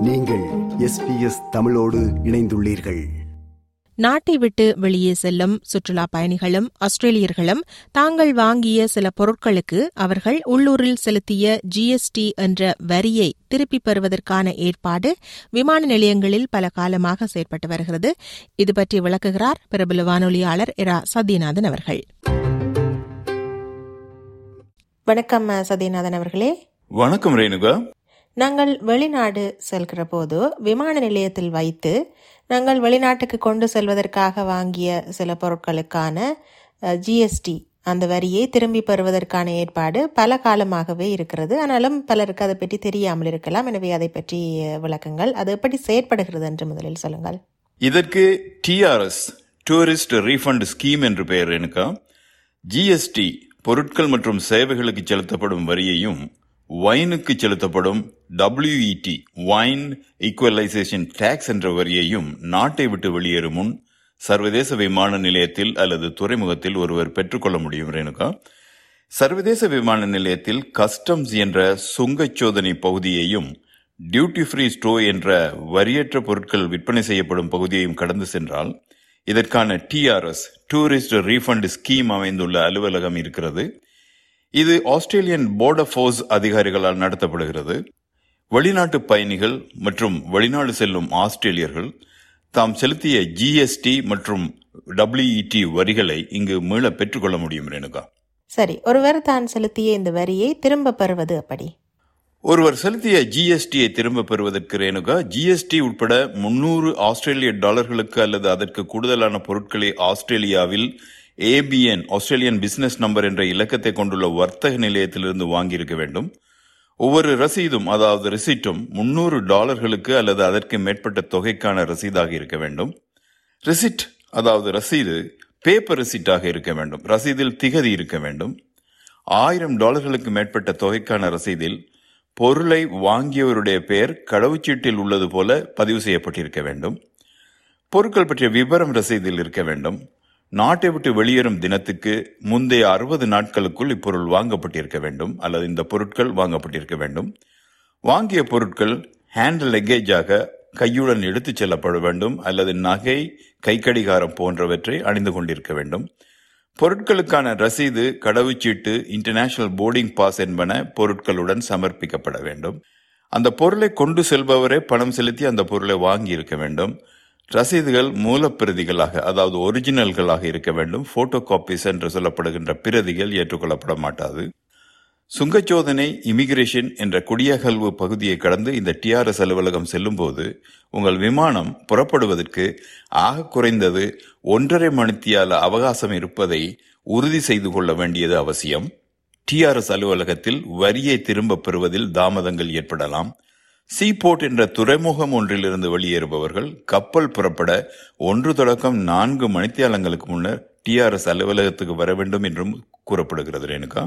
நீங்கள் எஸ்பிஎஸ் தமிழோடு இணைந்துள்ளீர்கள். நாட்டை விட்டு வெளியே செல்லும் சுற்றுலா பயணிகளும் ஆஸ்திரேலியர்களும் தாங்கள் வாங்கிய சில பொருட்களுக்கு அவர்கள் உள்ளூரில் செலுத்திய ஜிஎஸ்டி என்ற வரியை திருப்பிப் பெறுவதற்கான ஏற்பாடு விமான நிலையங்களில் பல காலமாக செயற்பட்டு வருகிறது. இது பற்றி விளக்குகிறார் பிரபல வானொலியாளர் இரா சத்யநாதன் அவர்கள். வணக்கம் சத்யநாதன் அவர்களே. வணக்கம் ரேணுகா. நாங்கள் வெளிநாடு செல்கிற போது விமான நிலையத்தில் வைத்து நாங்கள் வெளிநாட்டுக்கு கொண்டு செல்வதற்காக வாங்கிய சில பொருட்களுக்கான ஜிஎஸ்டி அந்த வரியை திரும்பி பெறுவதற்கான ஏற்பாடு பல காலமாகவே இருக்கிறது. ஆனாலும் பலருக்கு அதை பற்றி தெரியாமல் இருக்கலாம். எனவே அதை பற்றி விளக்கங்கள். அது எப்படி செயற்படுகிறது என்று முதலில் சொல்லுங்கள். இதற்கு டிஆர்எஸ் டூரிஸ்ட் ரீஃபண்ட் ஸ்கீம் என்று பெயர் எனக்கா ஜிஎஸ்டி பொருட்கள் மற்றும் சேவைகளுக்கு செலுத்தப்படும் வரியையும் வைனுக்கு செலுத்தப்படும் டபிள்யூஇடி வைன் ஈக்குவலைசேஷன் டாக்ஸ் என்ற வரியையும் நாட்டை விட்டு வெளியேறும் முன் சர்வதேச விமான நிலையத்தில் அல்லது துறைமுகத்தில் ஒருவர் பெற்றுக்கொள்ள முடியும் ரேணுகா. சர்வதேச விமான நிலையத்தில் கஸ்டம்ஸ் என்ற சுங்கச் சோதனை பகுதியையும் டியூட்டி ஃப்ரீ ஸ்டோ என்ற வரியற்ற பொருட்கள் விற்பனை செய்யப்படும் பகுதியையும் கடந்து சென்றால் இதற்கான டிஆர்எஸ் டூரிஸ்ட் ரீஃபண்ட் ஸ்கீம் அமைந்துள்ள அலுவலகம் இருக்கிறது. இது ஆஸ்திரேலியன் போர்டர் ஃபோர்ஸ் அதிகாரிகளால் நடத்தப்படுகிறது. வெளிநாட்டு பயணிகள் மற்றும் வெளிநாடு செல்லும் ஆஸ்திரேலியர்கள் தாம் செலுத்திய ஜிஎஸ்டி மற்றும் டபிள்யூஇடி வரிகளை இங்கு மீள பெற்றுக்கொள்ள முடியும் ரேணுகா. சரி ஒருவர் தான் செலுத்திய இந்த வரியை திரும்ப பெறுவது அப்படி ஒருவர் செலுத்திய ஜிஎஸ்டியை திரும்ப பெறுவதற்கு ரேணுகா ஜிஎஸ்டி உட்பட முன்னூறு ஆஸ்திரேலிய டாலர்களுக்கு அல்லது அதற்கு கூடுதலான பொருட்களை ஆஸ்திரேலியாவில் ஏபிஎன் ஆஸ்திரேலியன் பிசினஸ் நம்பர் என்ற இலக்கத்தை கொண்டுள்ள வர்த்தக நிலையத்திலிருந்து வாங்கியிருக்க வேண்டும். ஒவ்வொரு ரசீதும் அதாவது ரிசீட்டும் முன்னூறு டாலர்களுக்கு அல்லது அதற்கு மேற்பட்ட தொகைக்கான ரசீதாக இருக்க வேண்டும். ரிசிட் அதாவது ரசீது பேப்பர் ரிசிட்டாக இருக்க வேண்டும். ரசீதில் திகதி இருக்க வேண்டும். ஆயிரம் டாலர்களுக்கு மேற்பட்ட தொகைக்கான ரசீதில் பொருளை வாங்கியவருடைய பெயர் கடவுச்சீட்டில் உள்ளது போல பதிவு செய்யப்பட்டிருக்க வேண்டும். பொருட்கள் பற்றிய விவரம் ரசீதில் இருக்க வேண்டும். நாட்டை விட்டு வெளியேறும் தினத்துக்கு முந்தைய அறுபது நாட்களுக்குள் இப்பொருள் வாங்கப்பட்டிருக்க வேண்டும் அல்லது இந்த பொருட்கள் வாங்கப்பட்டிருக்க வேண்டும். வாங்கிய பொருட்கள் ஹேண்ட் லெக்கேஜாக கையுடன் எடுத்துச் செல்லப்பட வேண்டும் அல்லது நகை கைக்கடிகாரம் போன்றவற்றை அணிந்து கொண்டிருக்க வேண்டும். பொருட்களுக்கான ரசீது கடவுச்சீட்டு இன்டர்நேஷனல் போர்டிங் பாஸ் என்பன பொருட்களுடன் சமர்ப்பிக்கப்பட வேண்டும். அந்த பொருளை கொண்டு செல்பவரே பணம் செலுத்தி அந்த பொருளை வாங்கி இருக்க வேண்டும். ரசீதுகள் மூலப்பிரதிகளாக அதாவது ஒரிஜினல்களாக இருக்க வேண்டும். போட்டோ காப்பீஸ் என்று சொல்லப்படுகின்ற பிரதிகள் ஏற்றுக்கொள்ளப்பட மாட்டாது. சுங்கச்சோதனை இமிகிரேஷன் என்ற குடியகல்வு பகுதியை கடந்து இந்த டிஆர்எஸ் அலுவலகம் செல்லும்போது உங்கள் விமானம் புறப்படுவதற்கு ஆக குறைந்தது ஒன்றரை மணித்தியால அவகாசம் இருப்பதை உறுதி செய்து கொள்ள வேண்டியது அவசியம். டிஆர்எஸ் அலுவலகத்தில் வரியை திரும்ப பெறுவதில் தாமதங்கள் ஏற்படலாம். சீபோர்ட் என்ற துறைமுகம் ஒன்றிலிருந்து வெளியேறுபவர்கள் கப்பல் புறப்பட ஒன்று தொடக்கம் நான்கு மணித்தியாலங்களுக்கு முன்னர் டிஆர்எஸ் அலுவலகத்துக்கு வர வேண்டும் என்றும் கூறப்படுகிறது ரேணுகா.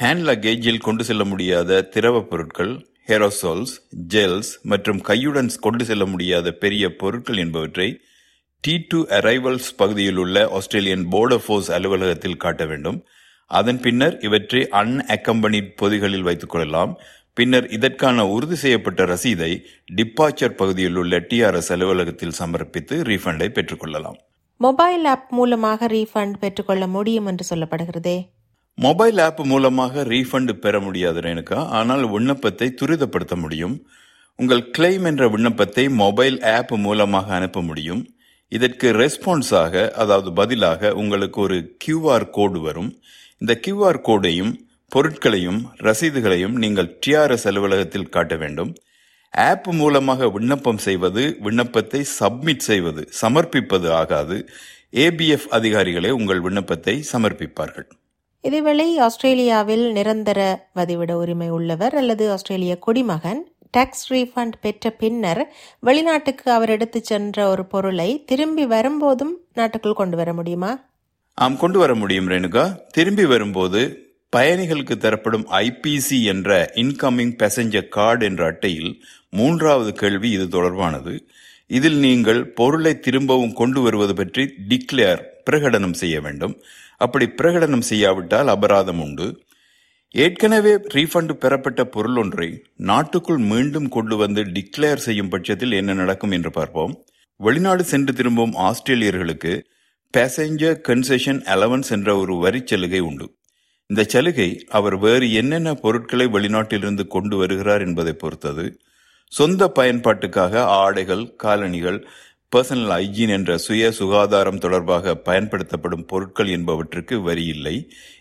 ஹேண்ட் லக்கேஜில் கொண்டு செல்ல முடியாத திரவ பொருட்கள் ஹெரோசோல்ஸ் ஜெல்ஸ் மற்றும் கையுடன் கொண்டு செல்ல முடியாத பெரிய பொருட்கள் என்பவற்றை டி டு அரைவல்ஸ் பகுதியில் உள்ள ஆஸ்திரேலியன் போர்டர் ஃபோர்ஸ் அலுவலகத்தில் காட்ட வேண்டும். அதன் பின்னர் இவற்றை அன்அக்கம்பனி பொதிகளில் வைத்துக் கொள்ளலாம். பின்னர் இதற்கான உறுதி செய்யப்பட்ட ரசீதை டிப்பாச்சர் பகுதியில் உள்ள டிஆர்எஸ் அலுவலகத்தில் சமர்ப்பித்து ரீஃபண்டை பெற்றுக்கொள்ளலாம் மொபைல் ஆப் மூலமாக ரீஃபண்ட் பெற்றுக்கொள்ள முடியும் என்று சொல்லப்படுகிறதே. மொபைல் ஆப் மூலமாக ரீஃபண்ட் பெற முடியாது ரேணுகா. ஆனால் விண்ணப்பத்தை துரிதப்படுத்த முடியும். உங்கள் கிளைம் என்ற விண்ணப்பத்தை மொபைல் ஆப் மூலமாக அனுப்ப முடியும். இதற்கு ரெஸ்பான்ஸாக அதாவது பதிலாக உங்களுக்கு ஒரு கியூஆர் கோடு வரும். இந்த கியூஆர் கோடையும் பொருட்களையும் ரசீதுகளையும் நீங்கள் டிஆர்எஸ் அலுவலகத்தில் காட்ட வேண்டும். ஆப் மூலமாக விண்ணப்பம் செய்வது விண்ணப்பத்தை சப்மிட் செய்வது சமர்ப்பிப்பது ஆகாது. ஏபிஎஃப் அதிகாரிகளே உங்கள் விண்ணப்பத்தை சமர்ப்பிப்பார்கள். இதேவேளை ஆஸ்திரேலியாவில் நிரந்தர வதிவிட உரிமை உள்ளவர் அல்லது ஆஸ்திரேலிய குடிமகன் டாக்ஸ் ரீஃபண்ட் பெற்ற பின்னர் வெளிநாட்டுக்கு அவர் எடுத்துச் சென்ற ஒரு பொருளை திரும்பி வரும்போதும் நாட்டுக்குள் கொண்டு வர முடியுமா? ஆம் கொண்டு வர முடியும் ரேணுகா. திரும்பி வரும்போது பயணிகளுக்கு தரப்படும் ஐபிசி என்ற இன்கமிங் பேசஞ்சர் கார்டு என்ற அட்டையில் மூன்றாவது கேள்வி இது தொடர்பானது. இதில் நீங்கள் பொருளை திரும்பவும் கொண்டு வருவது பற்றி டிக்ளேர் பிரகடனம் செய்ய வேண்டும். அப்படி பிரகடனம் செய்யாவிட்டால் அபராதம் உண்டு. ஏற்கனவே ரீஃபண்ட் பெறப்பட்ட பொருள் ஒன்றை நாட்டுக்குள் மீண்டும் கொண்டு வந்து டிக்ளேர் செய்யும் பட்சத்தில் என்ன நடக்கும் என்று பார்ப்போம். வெளிநாடு சென்று திரும்பும் ஆஸ்திரேலியர்களுக்கு பேசஞ்சர் கன்செஷன் அலவன்ஸ் என்ற ஒரு வரிச்சலுகை சலுகை உண்டு. இந்த சலுகை அவர் வேறு என்னென்ன பொருட்களை வெளிநாட்டிலிருந்து கொண்டு வருகிறார் என்பதை பொறுத்தது. சொந்த பயன்பாட்டுக்காக ஆடைகள் காலணிகள் பர்சனல் ஹைஜீன் என்ற சுய சுகாதாரம் தொடர்பாக பயன்படுத்தப்படும் பொருட்கள் என்பவற்றுக்கு வரி இல்லை.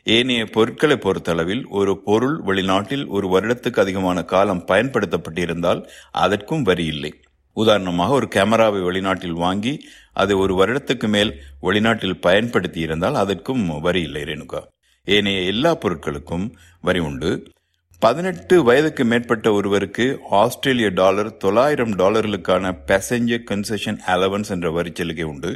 ஏனைய பொருட்களை பொறுத்தளவில் ஒரு பொருள் வெளிநாட்டில் ஒரு வருடத்துக்கு அதிகமான காலம் பயன்படுத்தப்பட்டிருந்தால் அதற்கும் வரி இல்லை. உதாரணமாக ஒரு கேமராவை வெளிநாட்டில் வாங்கி அதை ஒரு வருடத்துக்கு மேல் வெளிநாட்டில் பயன்படுத்தி இருந்தால் அதற்கும் வரி இல்லை ரேணுகா. ஏனைய எல்லா பொருட்களுக்கும் வரி உண்டு. பதினெட்டு வயதுக்கு மேற்பட்ட ஒருவருக்கு ஆஸ்திரேலிய டாலர் தொள்ளாயிரம் டாலர்களுக்கான பேசஞ்சர் கன்செஷன் அலவன்ஸ் என்ற வரிச்சலுகை உண்டு.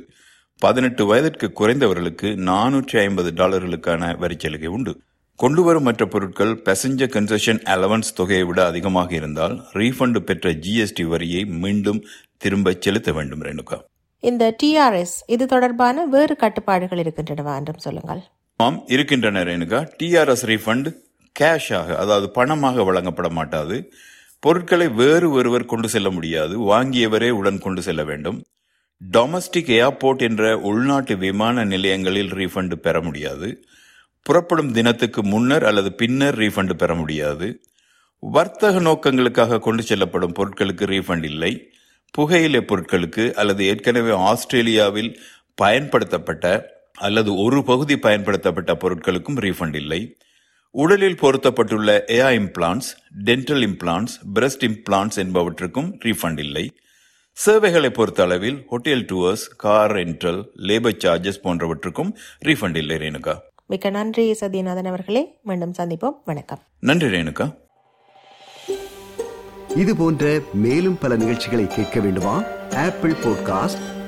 பதினெட்டு வயதிற்கு குறைந்தவர்களுக்கு நானூற்றி ஐம்பது டாலர்களுக்கான வரிச்சலுகை உண்டு. கொண்டு வரும் மற்ற பொருட்கள் பேசஞ்சர் கன்செஷன் அலவன்ஸ் தொகையை விட அதிகமாக இருந்தால் ரீஃபண்டு பெற்ற ஜிஎஸ்டி வரியை மீண்டும் திரும்ப செலுத்த வேண்டும் ரேணுகா. இந்த டிஆர்எஸ் இது தொடர்பான வேறு கட்டுப்பாடுகள் இருக்கின்றனவா என்றும் சொல்லுங்கள். ஆம் இருக்கின்றன ரேணுகா. டிஆர்எஸ் ரீஃபண்ட் கேஷாக அதாவது பணமாக வழங்கப்பட மாட்டாது. பொருட்களை வேறு ஒருவர் கொண்டு செல்ல முடியாது. வாங்கியவரே உடன் கொண்டு செல்ல வேண்டும். டொமஸ்டிக் ஏர்போர்ட் என்ற உள்நாட்டு விமான நிலையங்களில் ரீஃபண்ட் பெற முடியாது. புறப்படும் தினத்துக்கு முன்னர் அல்லது பின்னர் ரீஃபண்ட் பெற முடியாது. வர்த்தக நோக்கங்களுக்காக கொண்டு செல்லப்படும் பொருட்களுக்கு ரீஃபண்ட் இல்லை. புகையிலை பொருட்களுக்கு அல்லது ஏற்கனவே ஆஸ்திரேலியாவில் பயன்படுத்தப்பட்ட அல்லது ஒரு பகுதி பயன்படுத்தப்பட்ட பொருட்களுக்கும் ரீஃபண்ட் இல்லை. உடலில் பொருத்தப்பட்டுள்ள ஏஆ implants dental implants breast implants என்பவற்றுக்கும் refund இல்லை. சேவைகளை பொறுத்த அளவில் hotel tours car rental labour charges போன்றவற்றுக்கும் refund இல்லை ரேணுகா. மிக்க நன்றி சத்யநாதன் அவர்களே. மீண்டும் சந்திப்போம். வணக்கம். நன்றி ரேணுகா. இது போன்ற மேலும் பல நிகழ்ச்சிகளை கேட்க வேண்டுமா? Apple podcast